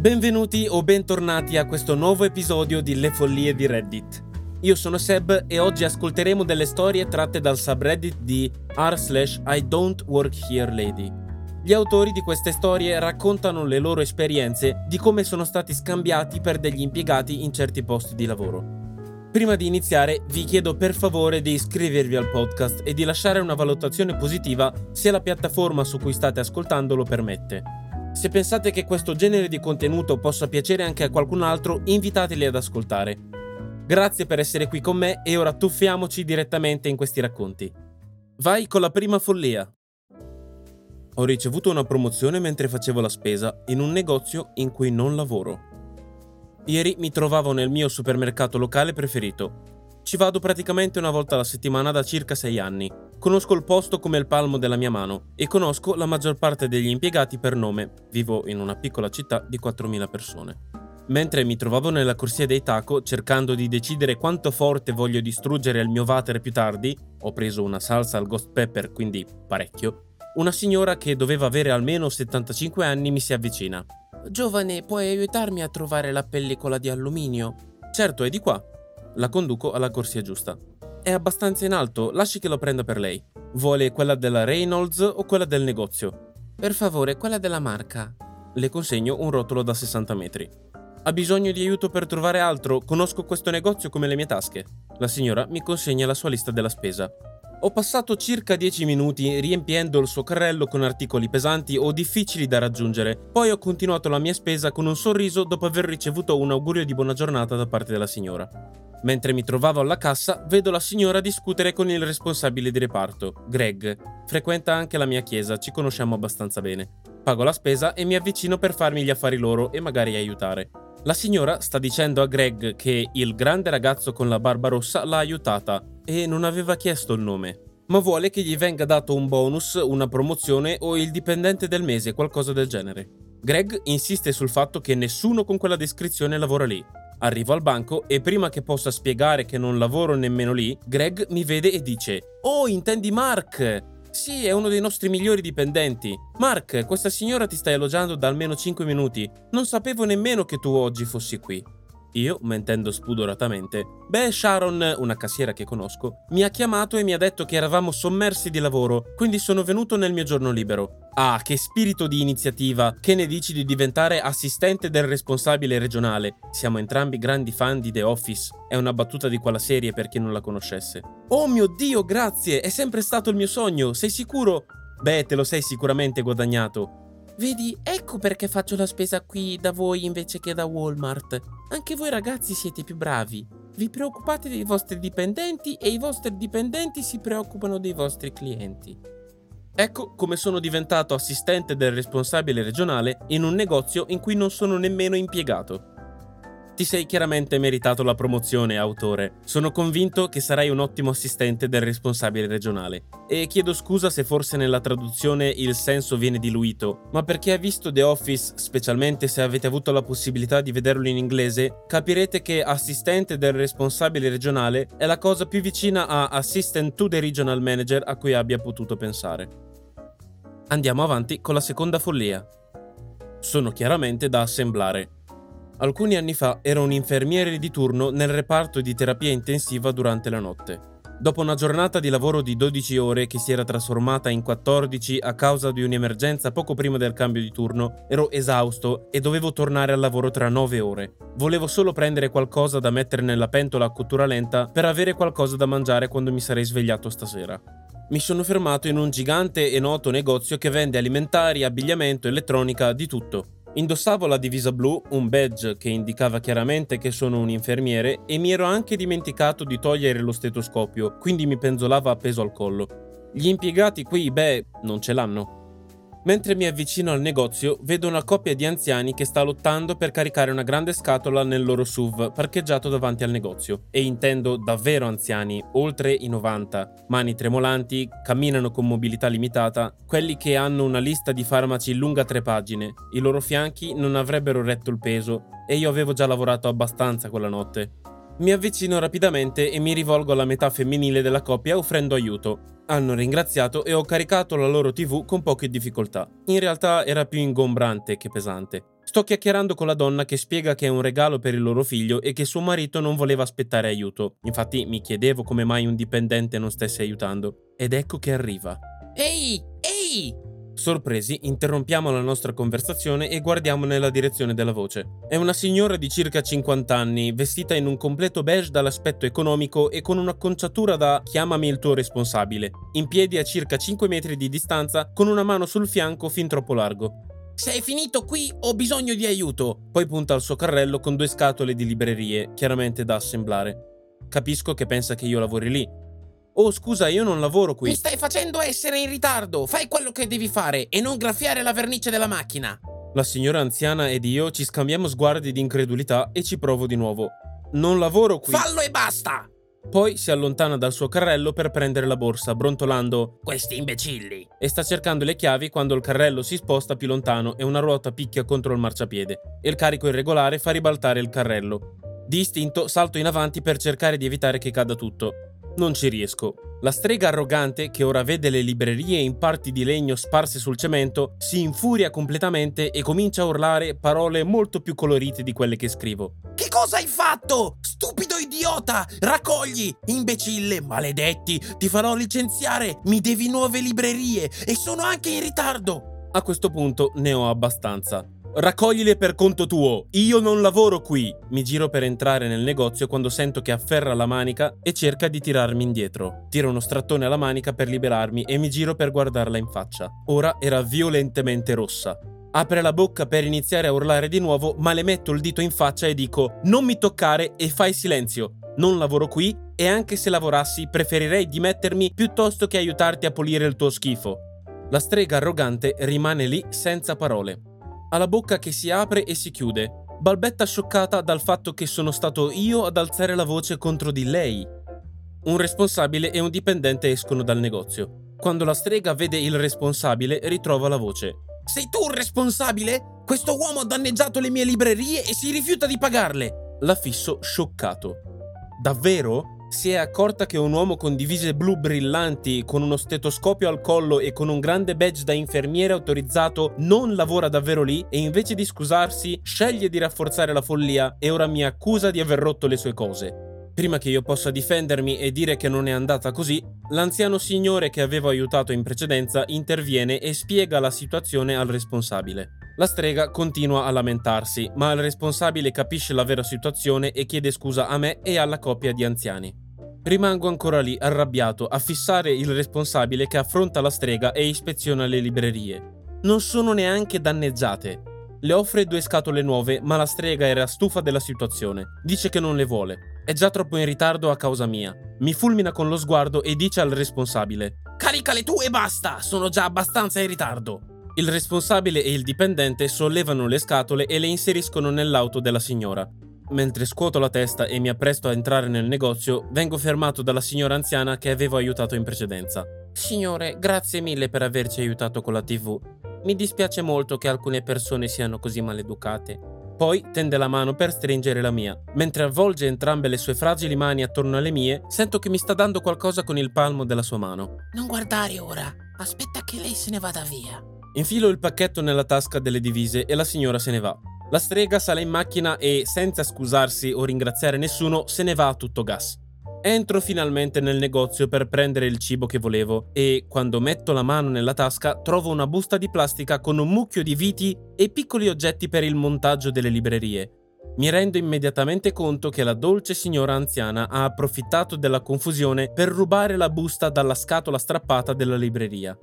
Benvenuti o bentornati a questo nuovo episodio di Le follie di Reddit. Io sono Seb e oggi ascolteremo delle storie tratte dal subreddit di r slash I don't work here lady. Gli autori di queste storie raccontano le loro esperienze di come sono stati scambiati per degli impiegati in certi posti di lavoro. Prima di iniziare vi chiedo per favore di iscrivervi al podcast e di lasciare una valutazione positiva se la piattaforma su cui state ascoltando lo permette. Se pensate che questo genere di contenuto possa piacere anche a qualcun altro, invitateli ad ascoltare. Grazie per essere qui con me e ora tuffiamoci direttamente in questi racconti. Vai con la prima follia. Ho ricevuto una promozione mentre facevo la spesa in un negozio in cui non lavoro. Ieri mi trovavo nel mio supermercato locale preferito. Ci vado praticamente una volta alla settimana da circa sei anni. Conosco il posto come il palmo della mia mano e conosco la maggior parte degli impiegati per nome. Vivo in una piccola città di 4.000 persone. Mentre mi trovavo nella corsia dei taco cercando di decidere quanto forte voglio distruggere il mio water più tardi, ho preso una salsa al ghost pepper, quindi parecchio, una signora che doveva avere almeno 75 anni mi si avvicina. Giovane, puoi aiutarmi a trovare la pellicola di alluminio? Certo, è di qua. La conduco alla corsia giusta. È abbastanza in alto, lasci che lo prenda per lei. Vuole quella della Reynolds o quella del negozio? Per favore, quella della marca. Le consegno un rotolo da 60 metri. Ha bisogno di aiuto per trovare altro? Conosco questo negozio come le mie tasche. La signora mi consegna la sua lista della spesa. Ho passato circa 10 minuti riempiendo il suo carrello con articoli pesanti o difficili da raggiungere, poi ho continuato la mia spesa con un sorriso dopo aver ricevuto un augurio di buona giornata da parte della signora. Mentre mi trovavo alla cassa, vedo la signora discutere con il responsabile di reparto, Greg. Frequenta anche la mia chiesa, ci conosciamo abbastanza bene. Pago la spesa e mi avvicino per farmi gli affari loro e magari aiutare. La signora sta dicendo a Greg che il grande ragazzo con la barba rossa l'ha aiutata e non aveva chiesto il nome, ma vuole che gli venga dato un bonus, una promozione o il dipendente del mese, qualcosa del genere. Greg insiste sul fatto che nessuno con quella descrizione lavora lì. Arrivo al banco e prima che possa spiegare che non lavoro nemmeno lì, Greg mi vede e dice: Oh, intendi Mark? Sì, è uno dei nostri migliori dipendenti. Mark, questa signora ti sta elogiando da almeno 5 minuti. Non sapevo nemmeno che tu oggi fossi qui. Io, mentendo spudoratamente, beh, Sharon, una cassiera che conosco, mi ha chiamato e mi ha detto che eravamo sommersi di lavoro, quindi sono venuto nel mio giorno libero. Ah, che spirito di iniziativa! Che ne dici di diventare assistente del responsabile regionale? Siamo entrambi grandi fan di The Office. È una battuta di quella serie per chi non la conoscesse. Oh mio Dio, grazie! È sempre stato il mio sogno, sei sicuro? Beh, te lo sei sicuramente guadagnato. Vedi, ecco perché faccio la spesa qui da voi invece che da Walmart. Anche voi ragazzi siete più bravi. Vi preoccupate dei vostri dipendenti e i vostri dipendenti si preoccupano dei vostri clienti. Ecco come sono diventato assistente del responsabile regionale in un negozio in cui non sono nemmeno impiegato. Ti sei chiaramente meritato la promozione, autore. Sono convinto che sarai un ottimo assistente del responsabile regionale. E chiedo scusa se forse nella traduzione il senso viene diluito, ma perché ha visto The Office, specialmente se avete avuto la possibilità di vederlo in inglese, capirete che assistente del responsabile regionale è la cosa più vicina a assistant to the regional manager a cui abbia potuto pensare. Andiamo avanti con la seconda follia. Sono chiaramente da assemblare. Alcuni anni fa ero un infermiere di turno nel reparto di terapia intensiva durante la notte. Dopo una giornata di lavoro di 12 ore che si era trasformata in 14 a causa di un'emergenza poco prima del cambio di turno, ero esausto e dovevo tornare al lavoro tra 9 ore. Volevo solo prendere qualcosa da mettere nella pentola a cottura lenta per avere qualcosa da mangiare quando mi sarei svegliato stasera. Mi sono fermato in un gigante e noto negozio che vende alimentari, abbigliamento, elettronica, di tutto. Indossavo la divisa blu, un badge che indicava chiaramente che sono un infermiere e mi ero anche dimenticato di togliere lo stetoscopio, quindi mi penzolava appeso al collo. Gli impiegati qui, beh, non ce l'hanno. Mentre mi avvicino al negozio, vedo una coppia di anziani che sta lottando per caricare una grande scatola nel loro SUV parcheggiato davanti al negozio. E intendo davvero anziani, oltre i 90, mani tremolanti, camminano con mobilità limitata, quelli che hanno una lista di farmaci lunga tre pagine. I loro fianchi non avrebbero retto il peso e io avevo già lavorato abbastanza quella notte. Mi avvicino rapidamente e mi rivolgo alla metà femminile della coppia offrendo aiuto. Hanno ringraziato e ho caricato la loro TV con poche difficoltà. In realtà era più ingombrante che pesante. Sto chiacchierando con la donna che spiega che è un regalo per il loro figlio e che suo marito non voleva aspettare aiuto. Infatti mi chiedevo come mai un dipendente non stesse aiutando. Ed ecco che arriva. Ehi, ehi! Sorpresi, interrompiamo la nostra conversazione e guardiamo nella direzione della voce. È una signora di circa 50 anni, vestita in un completo beige dall'aspetto economico e con un'acconciatura da chiamami il tuo responsabile, in piedi a circa 5 metri di distanza, con una mano sul fianco fin troppo largo. Sei finito qui? Ho bisogno di aiuto. Poi punta al suo carrello con due scatole di librerie, chiaramente da assemblare. Capisco che pensa che io lavori lì, Oh, scusa, io non lavoro qui. Mi stai facendo essere in ritardo. Fai quello che devi fare e non graffiare la vernice della macchina. La signora anziana ed io ci scambiamo sguardi di incredulità e ci provo di nuovo. Non lavoro qui. Fallo e basta! Poi si allontana dal suo carrello per prendere la borsa, brontolando Questi imbecilli! E sta cercando le chiavi quando il carrello si sposta più lontano e una ruota picchia contro il marciapiede. E il carico irregolare fa ribaltare il carrello. Di istinto salto in avanti per cercare di evitare che cada tutto. Non ci riesco. La strega arrogante, che ora vede le librerie in parti di legno sparse sul cemento, si infuria completamente e comincia a urlare parole molto più colorite di quelle che scrivo. Che cosa hai fatto? Stupido idiota! Raccogli! Imbecille, maledetti! Ti farò licenziare! Mi devi nuove librerie! E sono anche in ritardo! A questo punto ne ho abbastanza. Raccoglile per conto tuo, io non lavoro qui. Mi giro per entrare nel negozio quando sento che afferra la manica e cerca di tirarmi indietro. Tiro uno strattone alla manica per liberarmi e mi giro per guardarla in faccia. Ora era violentemente rossa. Apre la bocca per iniziare a urlare di nuovo, ma le metto il dito in faccia e dico: Non mi toccare e fai silenzio. Non lavoro qui e anche se lavorassi preferirei dimettermi piuttosto che aiutarti a pulire il tuo schifo. La strega arrogante rimane lì senza parole ha la bocca che si apre e si chiude, balbetta scioccata dal fatto che sono stato io ad alzare la voce contro di lei. Un responsabile e un dipendente escono dal negozio. Quando la strega vede il responsabile, ritrova la voce. Sei tu il responsabile? Questo uomo ha danneggiato le mie librerie e si rifiuta di pagarle. La fisso scioccato. Davvero? Si è accorta che un uomo con divise blu brillanti, con uno stetoscopio al collo e con un grande badge da infermiere autorizzato non lavora davvero lì e invece di scusarsi sceglie di rafforzare la follia e ora mi accusa di aver rotto le sue cose. Prima che io possa difendermi e dire che non è andata così, l'anziano signore che avevo aiutato in precedenza interviene e spiega la situazione al responsabile. La strega continua a lamentarsi, ma il responsabile capisce la vera situazione e chiede scusa a me e alla coppia di anziani. Rimango ancora lì, arrabbiato, a fissare il responsabile che affronta la strega e ispeziona le librerie. Non sono neanche danneggiate. Le offre due scatole nuove, ma la strega era stufa della situazione. Dice che non le vuole. È già troppo in ritardo a causa mia. Mi fulmina con lo sguardo e dice al responsabile: Caricale tu e basta! Sono già abbastanza in ritardo. Il responsabile e il dipendente sollevano le scatole e le inseriscono nell'auto della signora. Mentre scuoto la testa e mi appresto a entrare nel negozio, vengo fermato dalla signora anziana che avevo aiutato in precedenza. Signore, grazie mille per averci aiutato con la TV. Mi dispiace molto che alcune persone siano così maleducate. Poi tende la mano per stringere la mia. Mentre avvolge entrambe le sue fragili mani attorno alle mie, sento che mi sta dando qualcosa con il palmo della sua mano. Non guardare ora. Aspetta che lei se ne vada via. Infilo il pacchetto nella tasca delle divise e la signora se ne va. La strega sale in macchina e, senza scusarsi o ringraziare nessuno, se ne va a tutto gas. Entro finalmente nel negozio per prendere il cibo che volevo e, quando metto la mano nella tasca, trovo una busta di plastica con un mucchio di viti e piccoli oggetti per il montaggio delle librerie. Mi rendo immediatamente conto che la dolce signora anziana ha approfittato della confusione per rubare la busta dalla scatola strappata della libreria.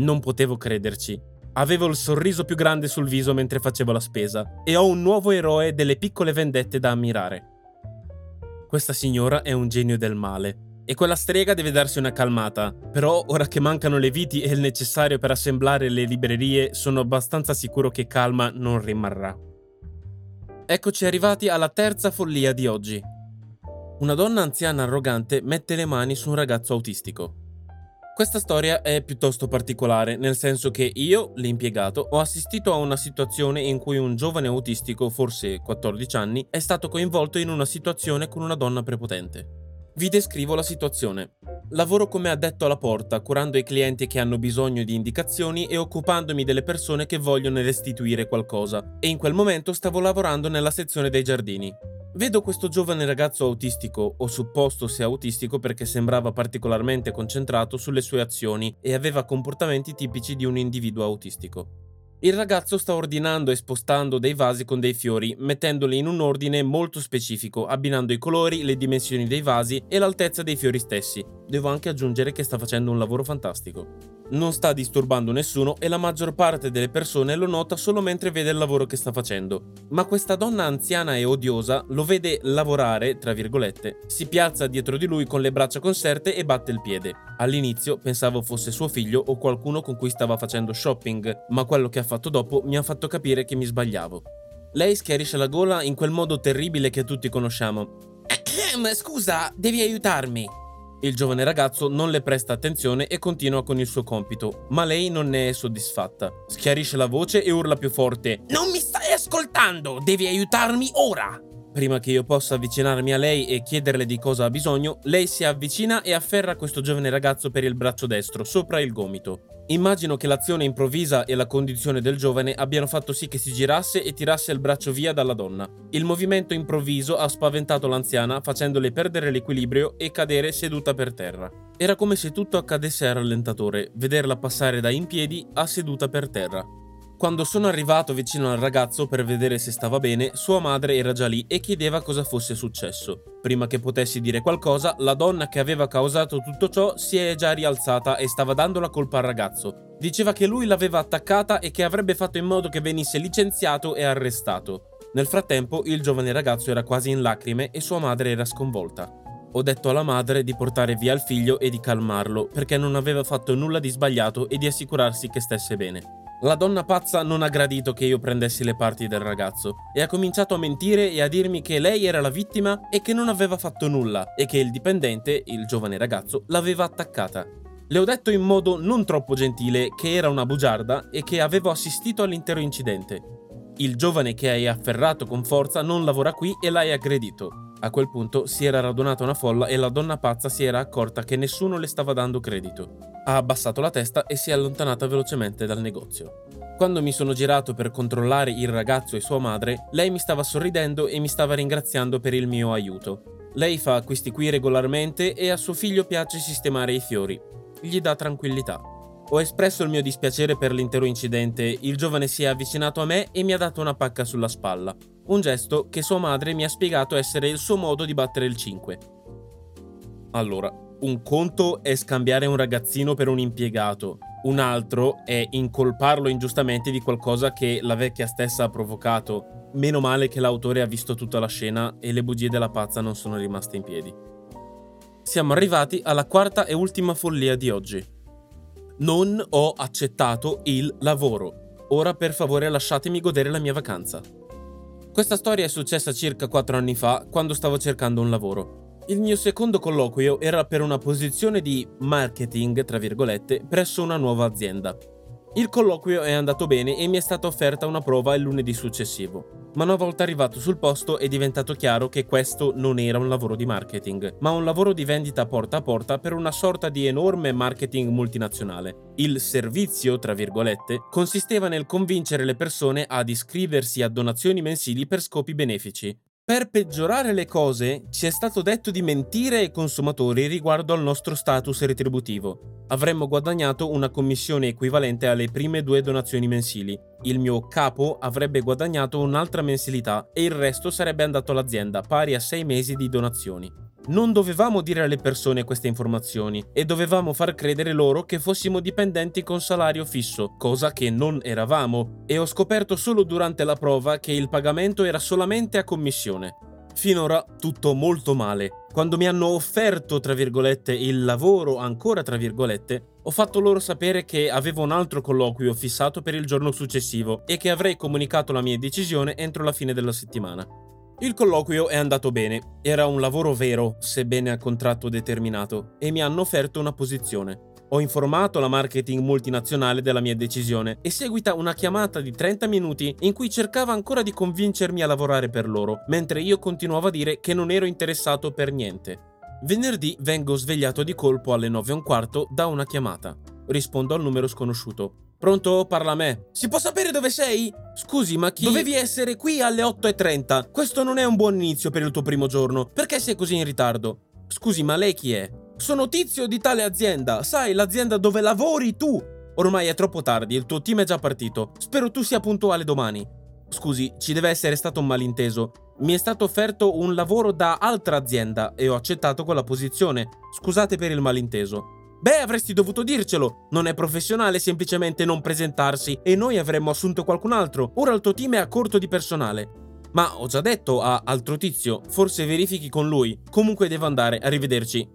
Non potevo crederci. Avevo il sorriso più grande sul viso mentre facevo la spesa e ho un nuovo eroe delle piccole vendette da ammirare. Questa signora è un genio del male e quella strega deve darsi una calmata, però ora che mancano le viti e il necessario per assemblare le librerie sono abbastanza sicuro che calma non rimarrà. Eccoci arrivati alla terza follia di oggi. Una donna anziana arrogante mette le mani su un ragazzo autistico. Questa storia è piuttosto particolare, nel senso che io, l'impiegato, ho assistito a una situazione in cui un giovane autistico, forse 14 anni, è stato coinvolto in una situazione con una donna prepotente. Vi descrivo la situazione. lavoro come addetto alla porta, curando i clienti che hanno bisogno di indicazioni e occupandomi delle persone che vogliono restituire qualcosa. E in quel momento stavo lavorando nella sezione dei giardini. Vedo questo giovane ragazzo autistico, o supposto sia autistico perché sembrava particolarmente concentrato sulle sue azioni e aveva comportamenti tipici di un individuo autistico. Il ragazzo sta ordinando e spostando dei vasi con dei fiori, mettendoli in un ordine molto specifico, abbinando i colori, le dimensioni dei vasi e l'altezza dei fiori stessi. Devo anche aggiungere che sta facendo un lavoro fantastico non sta disturbando nessuno e la maggior parte delle persone lo nota solo mentre vede il lavoro che sta facendo. Ma questa donna anziana e odiosa lo vede lavorare, tra virgolette, si piazza dietro di lui con le braccia conserte e batte il piede. All'inizio pensavo fosse suo figlio o qualcuno con cui stava facendo shopping, ma quello che ha fatto dopo mi ha fatto capire che mi sbagliavo. Lei schiarisce la gola in quel modo terribile che tutti conosciamo. Scusa, devi aiutarmi. Il giovane ragazzo non le presta attenzione e continua con il suo compito, ma lei non ne è soddisfatta. Schiarisce la voce e urla più forte: Non mi stai ascoltando! Devi aiutarmi ora! Prima che io possa avvicinarmi a lei e chiederle di cosa ha bisogno, lei si avvicina e afferra questo giovane ragazzo per il braccio destro, sopra il gomito. Immagino che l'azione improvvisa e la condizione del giovane abbiano fatto sì che si girasse e tirasse il braccio via dalla donna. Il movimento improvviso ha spaventato l'anziana facendole perdere l'equilibrio e cadere seduta per terra. Era come se tutto accadesse a rallentatore, vederla passare da in piedi a seduta per terra. Quando sono arrivato vicino al ragazzo per vedere se stava bene, sua madre era già lì e chiedeva cosa fosse successo. Prima che potessi dire qualcosa, la donna che aveva causato tutto ciò si è già rialzata e stava dando la colpa al ragazzo. Diceva che lui l'aveva attaccata e che avrebbe fatto in modo che venisse licenziato e arrestato. Nel frattempo, il giovane ragazzo era quasi in lacrime e sua madre era sconvolta. Ho detto alla madre di portare via il figlio e di calmarlo, perché non aveva fatto nulla di sbagliato e di assicurarsi che stesse bene. La donna pazza non ha gradito che io prendessi le parti del ragazzo e ha cominciato a mentire e a dirmi che lei era la vittima e che non aveva fatto nulla e che il dipendente, il giovane ragazzo, l'aveva attaccata. Le ho detto in modo non troppo gentile che era una bugiarda e che avevo assistito all'intero incidente. Il giovane che hai afferrato con forza non lavora qui e l'hai aggredito. A quel punto si era radunata una folla e la donna pazza si era accorta che nessuno le stava dando credito. Ha abbassato la testa e si è allontanata velocemente dal negozio. Quando mi sono girato per controllare il ragazzo e sua madre, lei mi stava sorridendo e mi stava ringraziando per il mio aiuto. Lei fa acquisti qui regolarmente e a suo figlio piace sistemare i fiori. Gli dà tranquillità. Ho espresso il mio dispiacere per l'intero incidente, il giovane si è avvicinato a me e mi ha dato una pacca sulla spalla un gesto che sua madre mi ha spiegato essere il suo modo di battere il 5. Allora, un conto è scambiare un ragazzino per un impiegato, un altro è incolparlo ingiustamente di qualcosa che la vecchia stessa ha provocato. Meno male che l'autore ha visto tutta la scena e le bugie della pazza non sono rimaste in piedi. Siamo arrivati alla quarta e ultima follia di oggi. Non ho accettato il lavoro. Ora per favore lasciatemi godere la mia vacanza. Questa storia è successa circa 4 anni fa, quando stavo cercando un lavoro. Il mio secondo colloquio era per una posizione di marketing, tra virgolette, presso una nuova azienda. Il colloquio è andato bene e mi è stata offerta una prova il lunedì successivo. Ma una volta arrivato sul posto è diventato chiaro che questo non era un lavoro di marketing, ma un lavoro di vendita porta a porta per una sorta di enorme marketing multinazionale. Il servizio, tra virgolette, consisteva nel convincere le persone ad iscriversi a donazioni mensili per scopi benefici, per peggiorare le cose, ci è stato detto di mentire ai consumatori riguardo al nostro status retributivo. Avremmo guadagnato una commissione equivalente alle prime due donazioni mensili. Il mio capo avrebbe guadagnato un'altra mensilità e il resto sarebbe andato all'azienda, pari a sei mesi di donazioni. Non dovevamo dire alle persone queste informazioni e dovevamo far credere loro che fossimo dipendenti con salario fisso, cosa che non eravamo, e ho scoperto solo durante la prova che il pagamento era solamente a commissione. Finora tutto molto male. Quando mi hanno offerto, tra virgolette, il lavoro, ancora tra virgolette, ho fatto loro sapere che avevo un altro colloquio fissato per il giorno successivo e che avrei comunicato la mia decisione entro la fine della settimana. Il colloquio è andato bene, era un lavoro vero, sebbene a contratto determinato, e mi hanno offerto una posizione. Ho informato la marketing multinazionale della mia decisione e seguita una chiamata di 30 minuti in cui cercava ancora di convincermi a lavorare per loro, mentre io continuavo a dire che non ero interessato per niente. Venerdì vengo svegliato di colpo alle 9 e un quarto da una chiamata. Rispondo al numero sconosciuto. Pronto? Parla a me. Si può sapere dove sei? Scusi, ma chi... Dovevi essere qui alle 8.30. Questo non è un buon inizio per il tuo primo giorno. Perché sei così in ritardo? Scusi, ma lei chi è? Sono tizio di tale azienda. Sai, l'azienda dove lavori tu. Ormai è troppo tardi, il tuo team è già partito. Spero tu sia puntuale domani. Scusi, ci deve essere stato un malinteso. Mi è stato offerto un lavoro da altra azienda e ho accettato quella posizione. Scusate per il malinteso. Beh, avresti dovuto dircelo. Non è professionale semplicemente non presentarsi e noi avremmo assunto qualcun altro. Ora il tuo team è a corto di personale. Ma ho già detto a altro tizio, forse verifichi con lui. Comunque devo andare, arrivederci.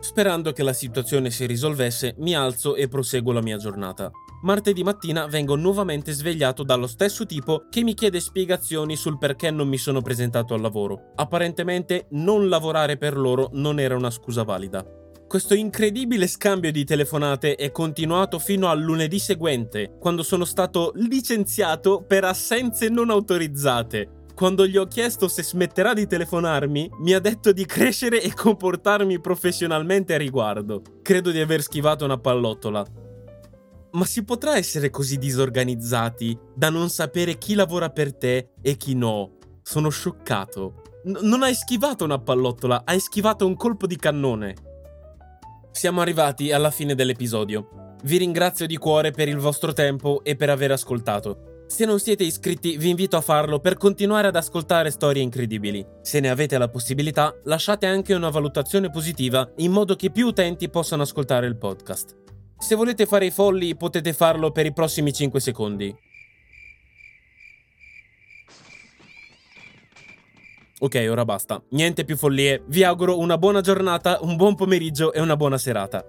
Sperando che la situazione si risolvesse, mi alzo e proseguo la mia giornata. Martedì mattina vengo nuovamente svegliato dallo stesso tipo che mi chiede spiegazioni sul perché non mi sono presentato al lavoro. Apparentemente non lavorare per loro non era una scusa valida. Questo incredibile scambio di telefonate è continuato fino al lunedì seguente, quando sono stato licenziato per assenze non autorizzate. Quando gli ho chiesto se smetterà di telefonarmi, mi ha detto di crescere e comportarmi professionalmente a riguardo. Credo di aver schivato una pallottola. Ma si potrà essere così disorganizzati da non sapere chi lavora per te e chi no? Sono scioccato. N- non hai schivato una pallottola, hai schivato un colpo di cannone. Siamo arrivati alla fine dell'episodio. Vi ringrazio di cuore per il vostro tempo e per aver ascoltato. Se non siete iscritti, vi invito a farlo per continuare ad ascoltare storie incredibili. Se ne avete la possibilità, lasciate anche una valutazione positiva in modo che più utenti possano ascoltare il podcast. Se volete fare i folli potete farlo per i prossimi 5 secondi. Ok, ora basta. Niente più follie. Vi auguro una buona giornata, un buon pomeriggio e una buona serata.